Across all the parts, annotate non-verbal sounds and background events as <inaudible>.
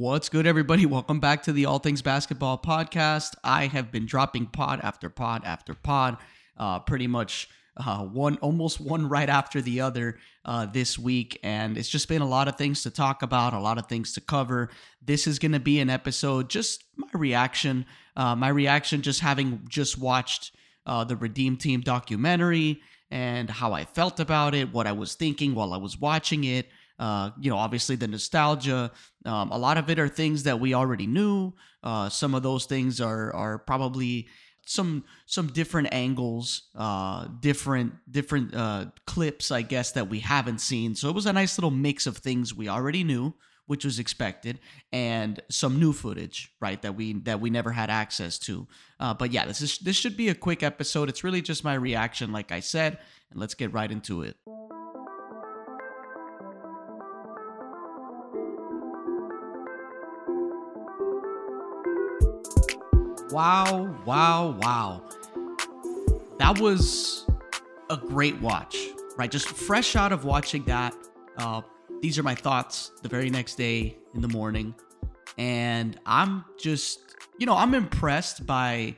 What's good, everybody? Welcome back to the All Things Basketball podcast. I have been dropping pod after pod after pod, uh, pretty much uh, one almost one right after the other uh, this week, and it's just been a lot of things to talk about, a lot of things to cover. This is going to be an episode, just my reaction, uh, my reaction, just having just watched uh, the Redeem Team documentary and how I felt about it, what I was thinking while I was watching it. Uh, you know, obviously the nostalgia. Um, a lot of it are things that we already knew. Uh, some of those things are are probably some some different angles, uh, different different uh, clips, I guess that we haven't seen. So it was a nice little mix of things we already knew, which was expected, and some new footage, right? That we that we never had access to. Uh, but yeah, this is this should be a quick episode. It's really just my reaction, like I said, and let's get right into it. Wow, wow, wow. That was a great watch, right? Just fresh out of watching that. Uh, these are my thoughts the very next day in the morning. And I'm just, you know, I'm impressed by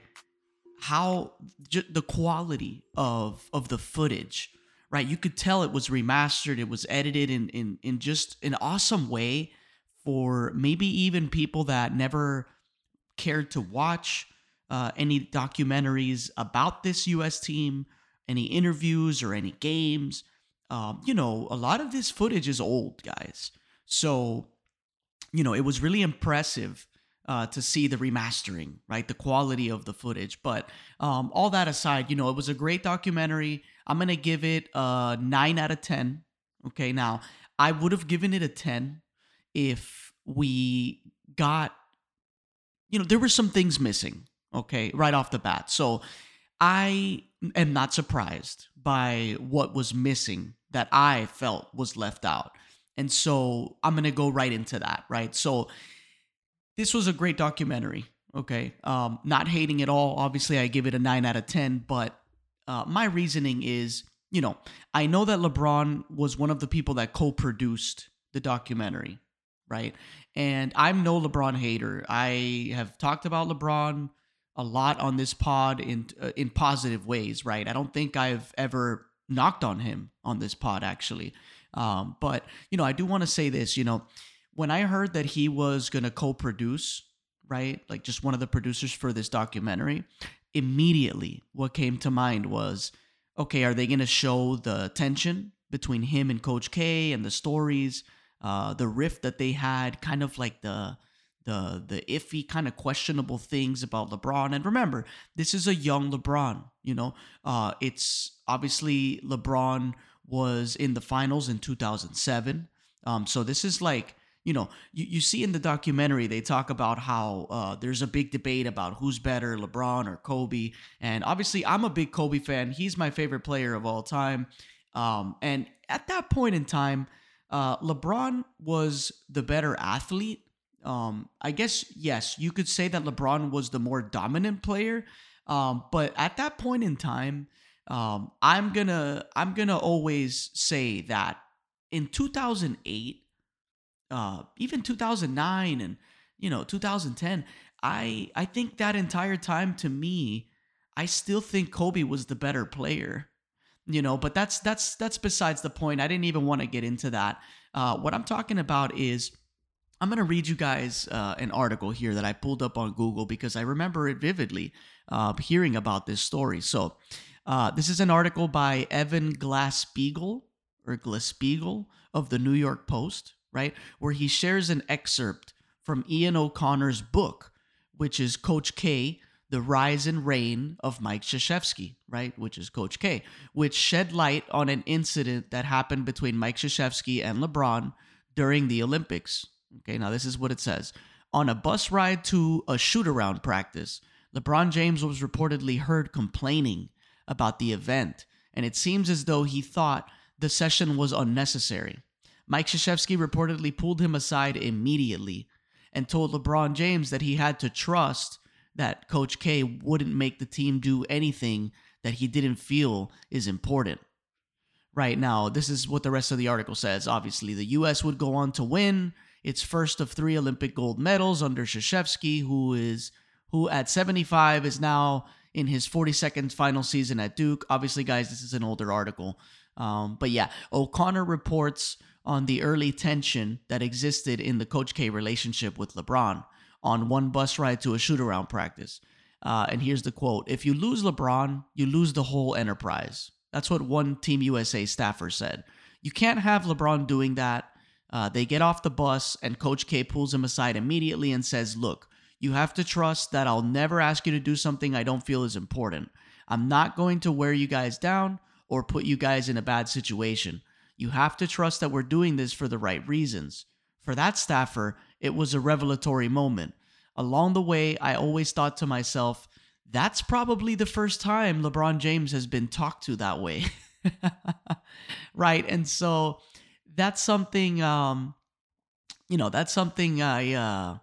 how j- the quality of of the footage right you could tell it was remastered it was edited in in in just an awesome way for maybe even people that never cared to watch uh, any documentaries about this U.S. team, any interviews or any games, um, you know, a lot of this footage is old, guys. So, you know, it was really impressive uh, to see the remastering, right? The quality of the footage. But um, all that aside, you know, it was a great documentary. I'm going to give it a 9 out of 10. Okay. Now, I would have given it a 10 if we got you know, there were some things missing, okay, right off the bat. So I am not surprised by what was missing that I felt was left out. And so I'm going to go right into that, right? So this was a great documentary, okay? Um, not hating at all. Obviously, I give it a 9 out of 10, but uh, my reasoning is, you know, I know that LeBron was one of the people that co produced the documentary, right? And I'm no LeBron hater. I have talked about LeBron a lot on this pod in uh, in positive ways, right? I don't think I've ever knocked on him on this pod actually. Um, but you know, I do want to say this. You know, when I heard that he was gonna co-produce, right, like just one of the producers for this documentary, immediately what came to mind was, okay, are they gonna show the tension between him and Coach K and the stories? Uh, the rift that they had, kind of like the the the iffy kind of questionable things about LeBron. And remember, this is a young LeBron. You know, uh, it's obviously LeBron was in the finals in 2007. Um, so this is like you know you, you see in the documentary they talk about how uh, there's a big debate about who's better lebron or kobe and obviously i'm a big kobe fan he's my favorite player of all time um, and at that point in time uh, LeBron was the better athlete. Um, I guess yes, you could say that LeBron was the more dominant player. Um, but at that point in time, um, I'm gonna I'm gonna always say that in 2008, uh, even 2009, and you know 2010, I I think that entire time to me, I still think Kobe was the better player you know but that's that's that's besides the point. I didn't even want to get into that. Uh, what i'm talking about is i'm going to read you guys uh, an article here that i pulled up on google because i remember it vividly uh, hearing about this story. So uh, this is an article by evan glasspiegel or glasspiegel of the new york post right? Where he shares an excerpt from ian o'connor's book which is coach k the rise and reign of Mike Krzyzewski, right, which is Coach K, which shed light on an incident that happened between Mike Krzyzewski and LeBron during the Olympics. Okay, now this is what it says. On a bus ride to a shoot around practice, LeBron James was reportedly heard complaining about the event, and it seems as though he thought the session was unnecessary. Mike Krzyzewski reportedly pulled him aside immediately and told LeBron James that he had to trust that Coach K wouldn't make the team do anything that he didn't feel is important. Right now, this is what the rest of the article says. Obviously, the U.S. would go on to win It's first of three Olympic gold medals under Krzyzewski, who is who at 75 is now in his 42nd final season at Duke. Obviously, guys, this is an older article. Um, but yeah, O'Connor reports on the early tension that existed in the Coach K relationship with LeBron on one bus ride to a shoot around practice. Uh, and here's the quote If you lose LeBron, you lose the whole enterprise. That's what one Team USA staffer said. You can't have LeBron doing that. Uh, they get off the bus, and Coach K pulls him aside immediately and says, Look, you have to trust that I'll never ask you to do something I don't feel is important. I'm not going to wear you guys down or put you guys in a bad situation. You have to trust that we're doing this for the right reasons. For that staffer, it was a revelatory moment. Along the way, I always thought to myself, that's probably the first time LeBron James has been talked to that way. <laughs> right? And so that's something um you know, that's something I uh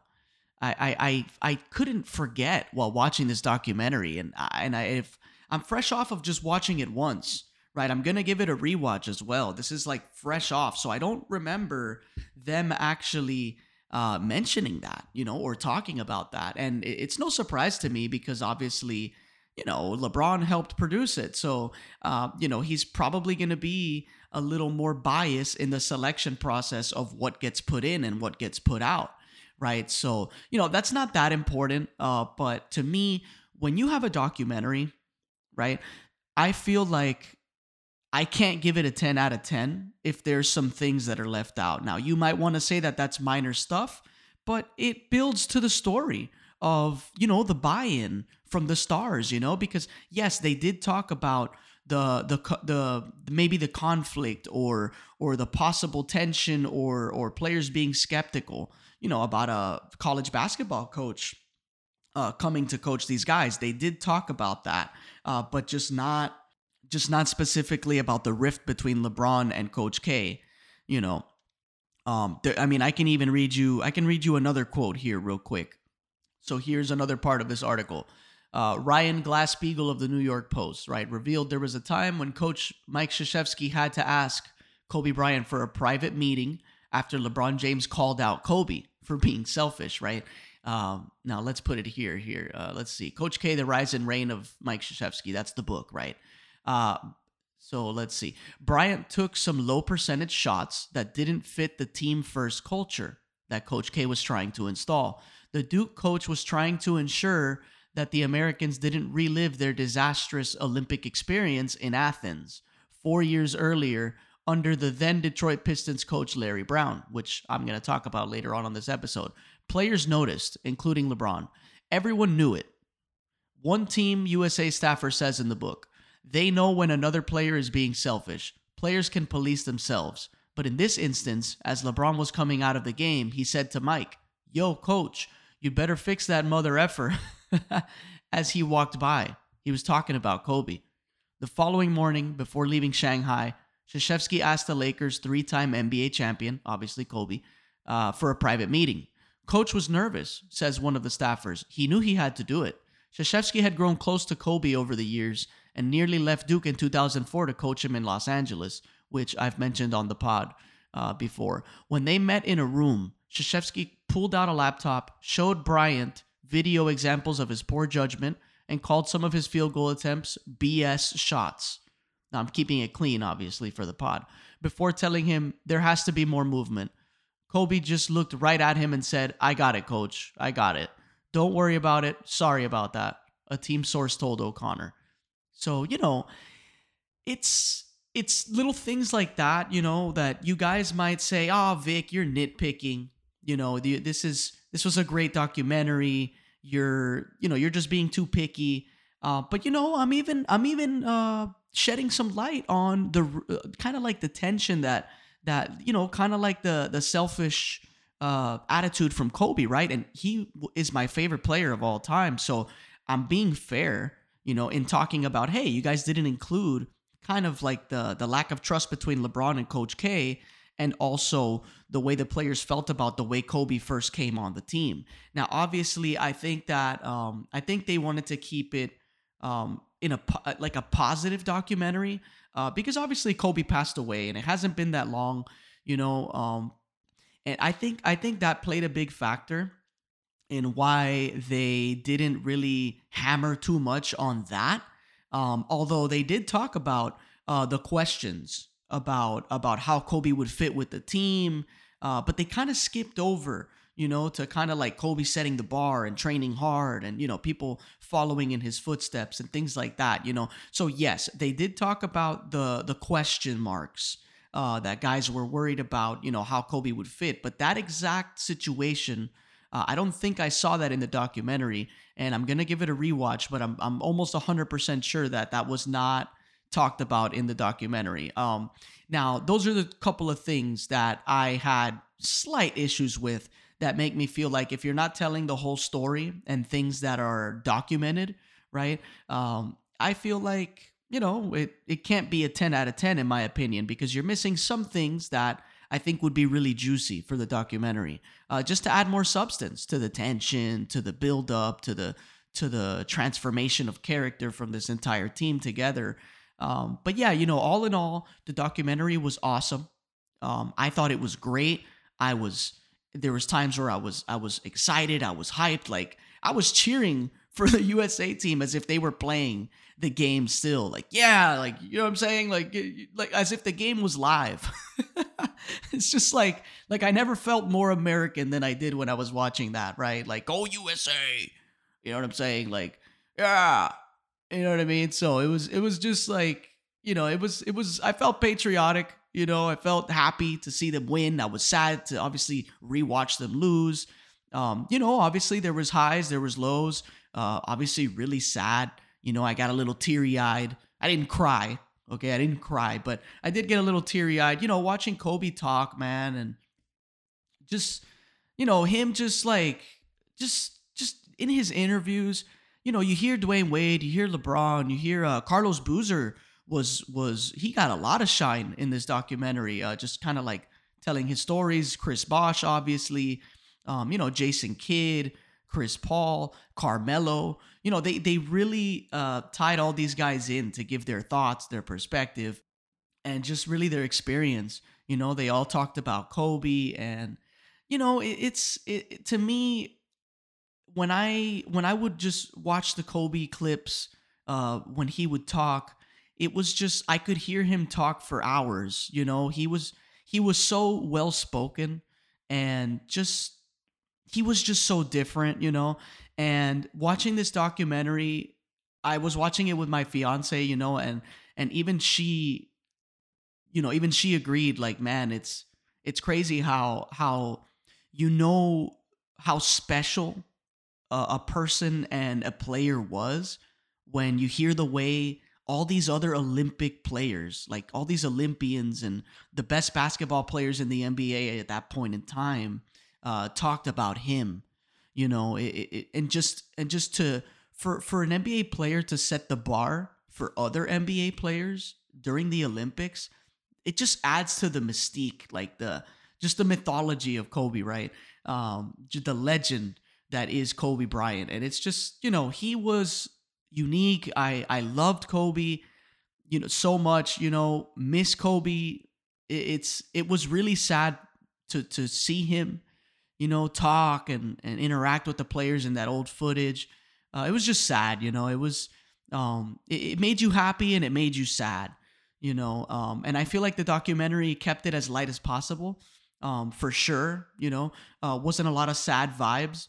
I, I I couldn't forget while watching this documentary, and I, and I if I'm fresh off of just watching it once, right? I'm gonna give it a rewatch as well. This is like fresh off, so I don't remember them actually uh, mentioning that, you know, or talking about that, and it's no surprise to me because obviously, you know, LeBron helped produce it, so uh, you know he's probably gonna be a little more biased in the selection process of what gets put in and what gets put out right? So, you know, that's not that important. Uh, but to me, when you have a documentary, right, I feel like I can't give it a 10 out of 10 if there's some things that are left out. Now, you might want to say that that's minor stuff, but it builds to the story of, you know, the buy in from the stars, you know, because yes, they did talk about the the the maybe the conflict or or the possible tension or or players being skeptical you know, about a college basketball coach uh, coming to coach these guys. They did talk about that, uh, but just not just not specifically about the rift between LeBron and Coach K. You know, um, there, I mean, I can even read you. I can read you another quote here, real quick. So here's another part of this article. Uh, Ryan Glasspiegel of the New York Post, right, revealed there was a time when Coach Mike Krzyzewski had to ask Kobe Bryant for a private meeting after LeBron James called out Kobe <laughs> for being selfish, right? Um, now let's put it here. Here, uh, let's see. Coach K: The Rise and Reign of Mike Krzyzewski. That's the book, right? Uh, so let's see. Bryant took some low percentage shots that didn't fit the team first culture that Coach K was trying to install. The Duke coach was trying to ensure that the Americans didn't relive their disastrous Olympic experience in Athens four years earlier under the then Detroit Pistons coach Larry Brown, which I'm going to talk about later on on this episode. Players noticed, including LeBron. Everyone knew it. One team USA staffer says in the book, they know when another player is being selfish. Players can police themselves. But in this instance, as LeBron was coming out of the game, he said to Mike, Yo, coach, you better fix that mother effer. <laughs> as he walked by, he was talking about Kobe. The following morning, before leaving Shanghai, Krzyzewski asked the Lakers' three time NBA champion, obviously Kobe, uh, for a private meeting. Coach was nervous, says one of the staffers. He knew he had to do it. Krzyzewski had grown close to Kobe over the years and nearly left Duke in 2004 to coach him in Los Angeles, which I've mentioned on the pod uh, before. When they met in a room, Krzyzewski pulled out a laptop, showed Bryant video examples of his poor judgment, and called some of his field goal attempts BS shots. Now, I'm keeping it clean, obviously, for the pod. Before telling him there has to be more movement, Kobe just looked right at him and said, I got it, coach. I got it. Don't worry about it. Sorry about that. A team source told O'Connor. So, you know, it's it's little things like that, you know, that you guys might say, "Oh, Vic, you're nitpicking." You know, the, this is this was a great documentary. You're, you know, you're just being too picky. Uh, but you know, I'm even I'm even uh, shedding some light on the uh, kind of like the tension that that you know kind of like the the selfish uh, attitude from Kobe, right? And he is my favorite player of all time. So I'm being fair, you know, in talking about, hey, you guys didn't include kind of like the the lack of trust between LeBron and Coach K, and also the way the players felt about the way Kobe first came on the team. Now, obviously, I think that um, I think they wanted to keep it um, in a uh, like a positive documentary uh, because obviously Kobe passed away and it hasn't been that long, you know. Um, and I think I think that played a big factor in why they didn't really hammer too much on that. Um, although they did talk about uh, the questions about about how Kobe would fit with the team, uh, but they kind of skipped over, you know, to kind of like Kobe setting the bar and training hard, and you know, people following in his footsteps and things like that, you know. So yes, they did talk about the the question marks. Uh, that guys were worried about, you know, how Kobe would fit. But that exact situation, uh, I don't think I saw that in the documentary, and I'm gonna give it a rewatch. But I'm I'm almost 100% sure that that was not talked about in the documentary. Um, now, those are the couple of things that I had slight issues with that make me feel like if you're not telling the whole story and things that are documented, right? Um, I feel like you know it it can't be a 10 out of 10 in my opinion because you're missing some things that I think would be really juicy for the documentary, uh, just to add more substance to the tension, to the build up, to the to the transformation of character from this entire team together. Um, but yeah, you know, all in all, the documentary was awesome. Um, I thought it was great. I was there was times where I was I was excited, I was hyped, like I was cheering for the USA team as if they were playing the game still. Like, yeah, like you know what I'm saying? Like like as if the game was live. <laughs> it's just like like I never felt more American than I did when I was watching that, right? Like, go USA. You know what I'm saying? Like, yeah, you know what I mean? So it was it was just like, you know, it was it was I felt patriotic, you know, I felt happy to see them win. I was sad to obviously rewatch them lose. Um, you know, obviously there was highs, there was lows. Uh obviously really sad. You know, I got a little teary-eyed. I didn't cry. Okay, I didn't cry, but I did get a little teary-eyed, you know, watching Kobe talk, man, and just you know, him just like just just in his interviews, you know, you hear Dwyane Wade, you hear LeBron, you hear uh, Carlos Boozer was was he got a lot of shine in this documentary, uh, just kind of like telling his stories. Chris Bosh, obviously, um, you know, Jason Kidd, Chris Paul, Carmelo. You know, they they really uh, tied all these guys in to give their thoughts, their perspective, and just really their experience. You know, they all talked about Kobe, and you know, it, it's it, to me when I when I would just watch the Kobe clips uh, when he would talk, it was just I could hear him talk for hours. You know, he was he was so well spoken and just he was just so different. You know, and watching this documentary, I was watching it with my fiance. You know, and and even she, you know, even she agreed. Like, man, it's it's crazy how how you know how special a, a person and a player was when you hear the way all these other Olympic players, like all these Olympians and the best basketball players in the NBA at that point in time, uh, talked about him. You know, it, it, and just and just to for for an NBA player to set the bar for other NBA players during the Olympics, it just adds to the mystique, like the just the mythology of Kobe, right? Um, the legend that is Kobe Bryant. And it's just, you know, he was unique. I I loved Kobe, you know, so much, you know, miss Kobe. It's it was really sad to to see him, you know, talk and and interact with the players in that old footage. Uh, it was just sad, you know. It was um it, it made you happy and it made you sad, you know. Um and I feel like the documentary kept it as light as possible. Um for sure, you know. Uh wasn't a lot of sad vibes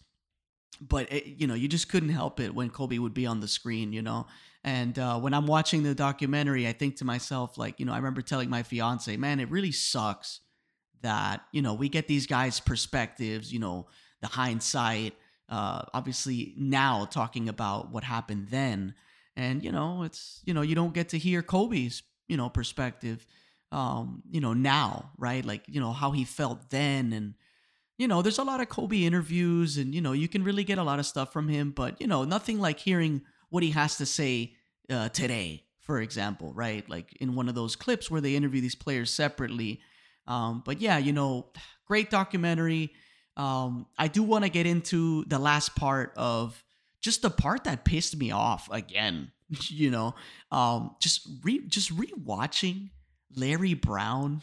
but it, you know you just couldn't help it when kobe would be on the screen you know and uh, when i'm watching the documentary i think to myself like you know i remember telling my fiance man it really sucks that you know we get these guys perspectives you know the hindsight uh, obviously now talking about what happened then and you know it's you know you don't get to hear kobe's you know perspective um you know now right like you know how he felt then and you know, there's a lot of Kobe interviews and, you know, you can really get a lot of stuff from him, but, you know, nothing like hearing what he has to say uh, today, for example, right? Like in one of those clips where they interview these players separately. Um, but yeah, you know, <sighs> great documentary. Um, I do want to get into the last part of just the part that pissed me off again. <laughs> You know, um, just re just rewatching Larry Brown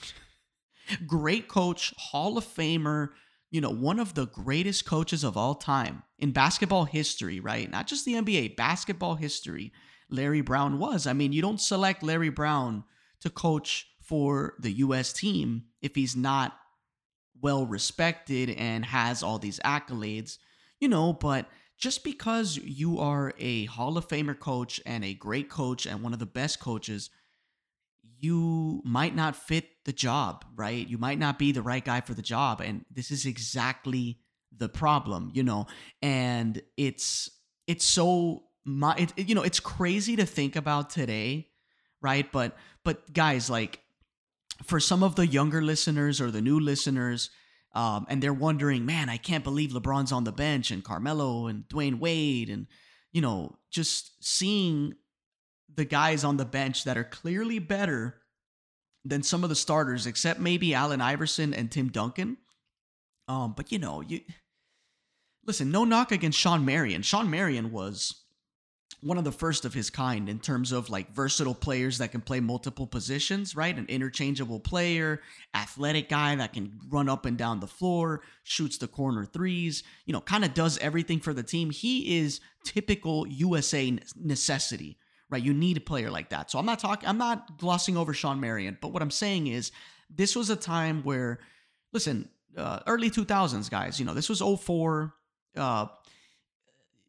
<laughs> Great coach, Hall of Famer, you know, one of the greatest coaches of all time in basketball history, right? Not just the NBA, basketball history. Larry Brown was. I mean, you don't select Larry Brown to coach for the US team if he's not well respected and has all these accolades, you know, but just because you are a Hall of Famer coach and a great coach and one of the best coaches, you might not fit the job, right? You might not be the right guy for the job. And this is exactly the problem, you know, and it's, it's so, my, it, you know, it's crazy to think about today, right? But, but guys, like, for some of the younger listeners or the new listeners, um, and they're wondering, man, I can't believe LeBron's on the bench and Carmelo and Dwyane Wade and you know just seeing the guys on the bench that are clearly better than some of the starters, except maybe Allen Iverson and Tim Duncan. Um, but you know, you listen, no knock against Shawn Marion. Shawn Marion was one of the first of his kind in terms of like versatile players that can play multiple positions, right? An interchangeable player, athletic guy that can run up and down the floor, shoots the corner threes, you know, kind of does everything for the team. He is typical USA necessity, right? You need a player like that. So I'm not talking, I'm not glossing over Shawn Marion, but what I'm saying is this was a time where, listen, uh, early 2000s, guys, you know, this was 04. Uh,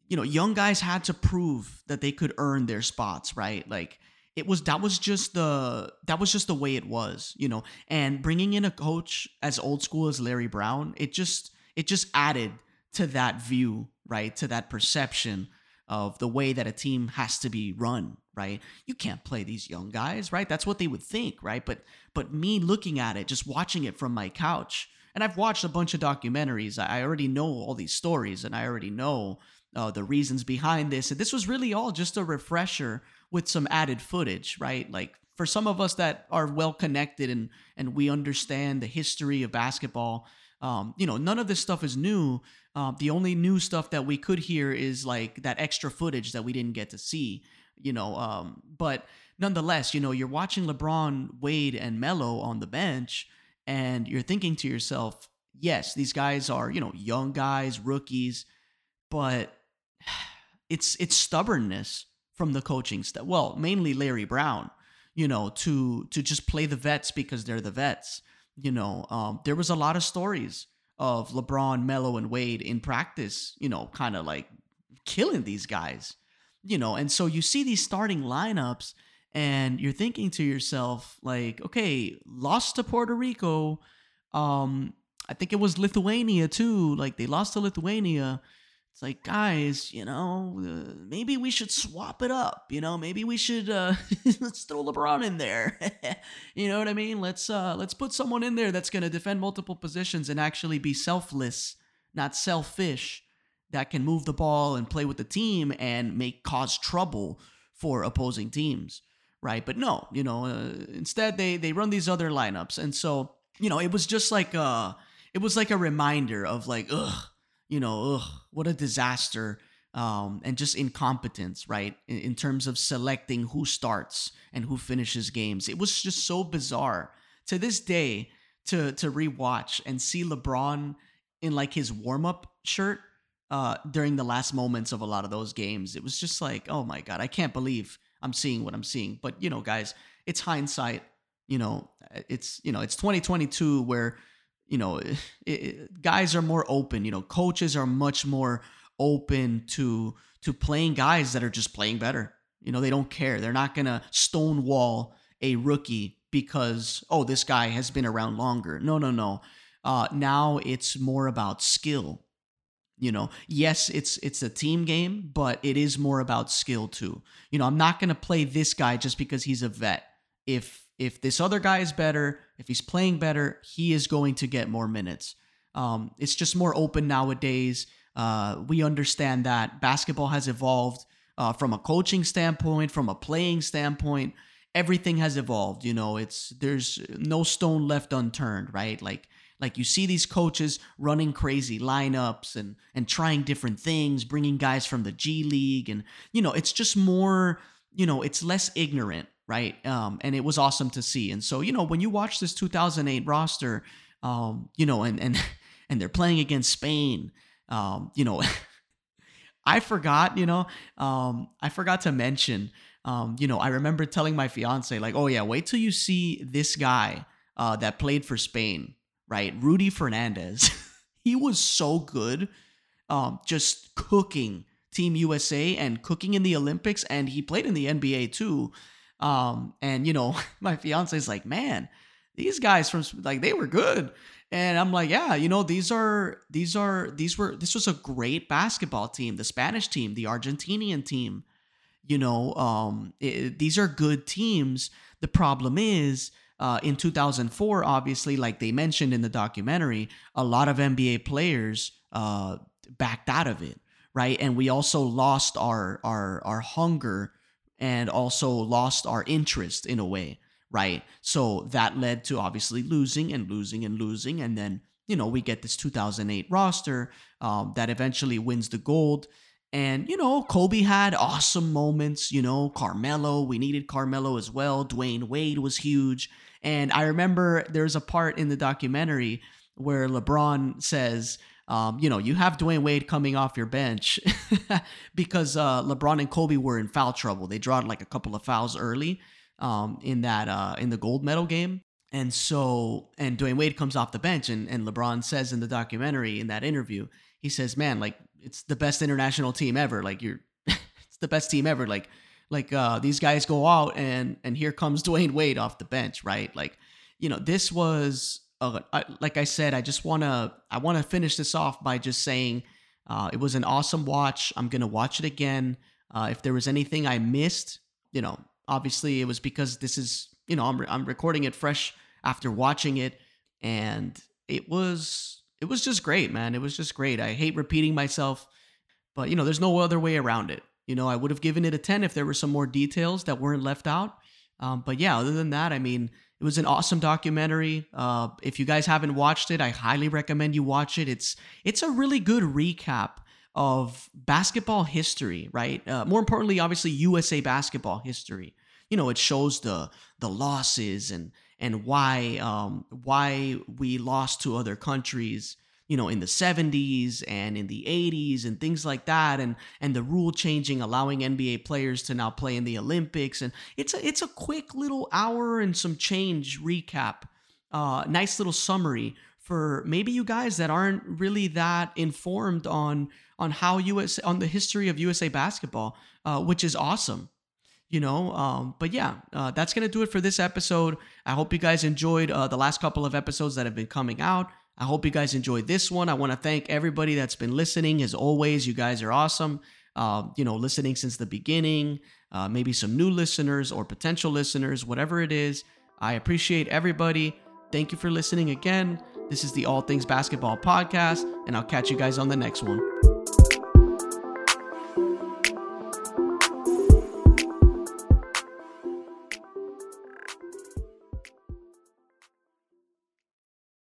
you know, young guys had to prove that they could earn their spots, right? Like it was that was just the that was just the way it was, you know. And bringing in a coach as old school as Larry Brown, it just it just added to that view, right? To that perception of the way that a team has to be run, right? You can't play these young guys, right? That's what they would think, right? But but me looking at it, just watching it from my couch, and I've watched a bunch of documentaries. I already know all these stories, and I already know uh, the reasons behind this. And this was really all just a refresher with some added footage, right? Like for some of us that are well connected and and we understand the history of basketball, um, you know, none of this stuff is new. Uh, the only new stuff that we could hear is like that extra footage that we didn't get to see, you know. Um, but nonetheless, you know, you're watching LeBron, Wade, and Melo on the bench, and you're thinking to yourself, yes, these guys are, you know, young guys, rookies, but it's it's stubbornness from the coaching staff. Well, mainly Larry Brown, you know, to to just play the vets because they're the vets. You know, um, there was a lot of stories of LeBron, Melo, and Wade in practice. You know, kind of like killing these guys. You know, and so you see these starting lineups, and you're thinking to yourself, like, okay, lost to Puerto Rico. Um, I think it was Lithuania too. Like they lost to Lithuania it's like guys you know uh, maybe we should swap it up you know maybe we should uh <laughs> let's throw lebron in there. <laughs> You know what i mean? Let's uh let's put someone in there that's going to defend multiple positions and actually be selfless not selfish that can move the ball and play with the team and make cause trouble for opposing teams right? But no you know uh, instead they they run these other lineups. And so you know it was just like uh it was like a reminder of like ugh you know, ugh, what a disaster. Um, and just incompetence, right? In, in terms of selecting who starts and who finishes games. It was just so bizarre. To this day, to to rewatch and see LeBron in like his warm-up shirt uh, during the last moments of a lot of those games. It was just like, oh my God, I can't believe I'm seeing what I'm seeing. But you know, guys, it's hindsight. You know, it's you know, it's 2022 where you know, it, it, guys are more open. You know, coaches are much more open to to playing guys that are just playing better. You know, they don't care. They're not gonna stonewall a rookie because oh, this guy has been around longer. No, no, no. Uh, now it's more about skill. You know, yes, it's it's a team game, but it is more about skill too. You know, I'm not gonna play this guy just because he's a vet. If if this other guy is better, if he's playing better, he is going to get more minutes. Um, it's just more open nowadays. Uh, we understand that basketball has evolved uh, from a coaching standpoint, from a playing standpoint. Everything has evolved. You know, it's there's no stone left unturned, right? Like like you see these coaches running crazy lineups and and trying different things, bringing guys from the G League, and you know, it's just more. You know, it's less ignorant right? Um, and it was awesome to see. And so, you know, when you watch this 2008 roster, um, you know, and and <laughs> and they're playing against Spain, um, you know, <laughs> I forgot, you know, um, I forgot to mention, um, you know, I remember telling my fiance, like, oh yeah, wait till you see this guy uh, that played for Spain, right? Rudy Fernandez. <laughs> he was so good, um, just cooking Team USA and cooking in the Olympics, and he played in the NBA too. Um, and you know, <laughs> my fiance is like, man, these guys from like they were good. And I'm like, yeah, you know, these are these are these were this was a great basketball team, the Spanish team, the Argentinian team. You know, um, it, these are good teams. The problem is, uh, in 2004, obviously, like they mentioned in the documentary, a lot of NBA players uh, backed out of it, right? And we also lost our our our hunger and also lost our interest in a way, right? So that led to obviously losing and losing and losing. And then, you know, we get this 2008 roster um, that eventually wins the gold. And, you know, Kobe had awesome moments, you know, Carmelo, we needed Carmelo as well. Dwyane Wade was huge. And I remember there's a part in the documentary where LeBron says, um, you know, you have Dwyane Wade coming off your bench <laughs> because uh, LeBron and Kobe were in foul trouble. They drawed like a couple of fouls early um, in that uh, in the gold medal game. And so, and Dwyane Wade comes off the bench, and, and LeBron says in the documentary in that interview, he says, "Man, like it's the best international team ever. Like you're, <laughs> it's the best team ever. Like, like uh, these guys go out, and and here comes Dwyane Wade off the bench, right? Like, you know, this was uh, like I said, I just wanna I wanna finish this off by just saying uh, it was an awesome watch. I'm gonna watch it again. Uh, if there was anything I missed, you know, obviously it was because this is you know I'm re- I'm recording it fresh after watching it, and it was it was just great, man. It was just great. I hate repeating myself, but you know, there's no other way around it. You know, I would have given it a 10 if there were some more details that weren't left out. Um, but yeah, other than that, I mean, it was an awesome documentary. Uh, if you guys haven't watched it, I highly recommend you watch it. It's it's a really good recap of basketball history, right? Uh, more importantly, obviously USA basketball history. You know, it shows the the losses and and why um, why we lost to other countries you know in the 70s and in the 80s and things like that and and the rule changing allowing NBA players to now play in the Olympics and it's a it's a quick little hour and some change recap uh nice little summary for maybe you guys that aren't really that informed on on how US on the history of USA basketball uh which is awesome you know um, but yeah uh, that's gonna do it for this episode. I hope you guys enjoyed uh, the last couple of episodes that have been coming out I hope you guys enjoyed this one. I want to thank everybody that's been listening. As always, you guys are awesome. Uh, you know, listening since the beginning, uh, maybe some new listeners or potential listeners, whatever it is. I appreciate everybody. Thank you for listening again. This is the All Things Basketball Podcast, and I'll catch you guys on the next one.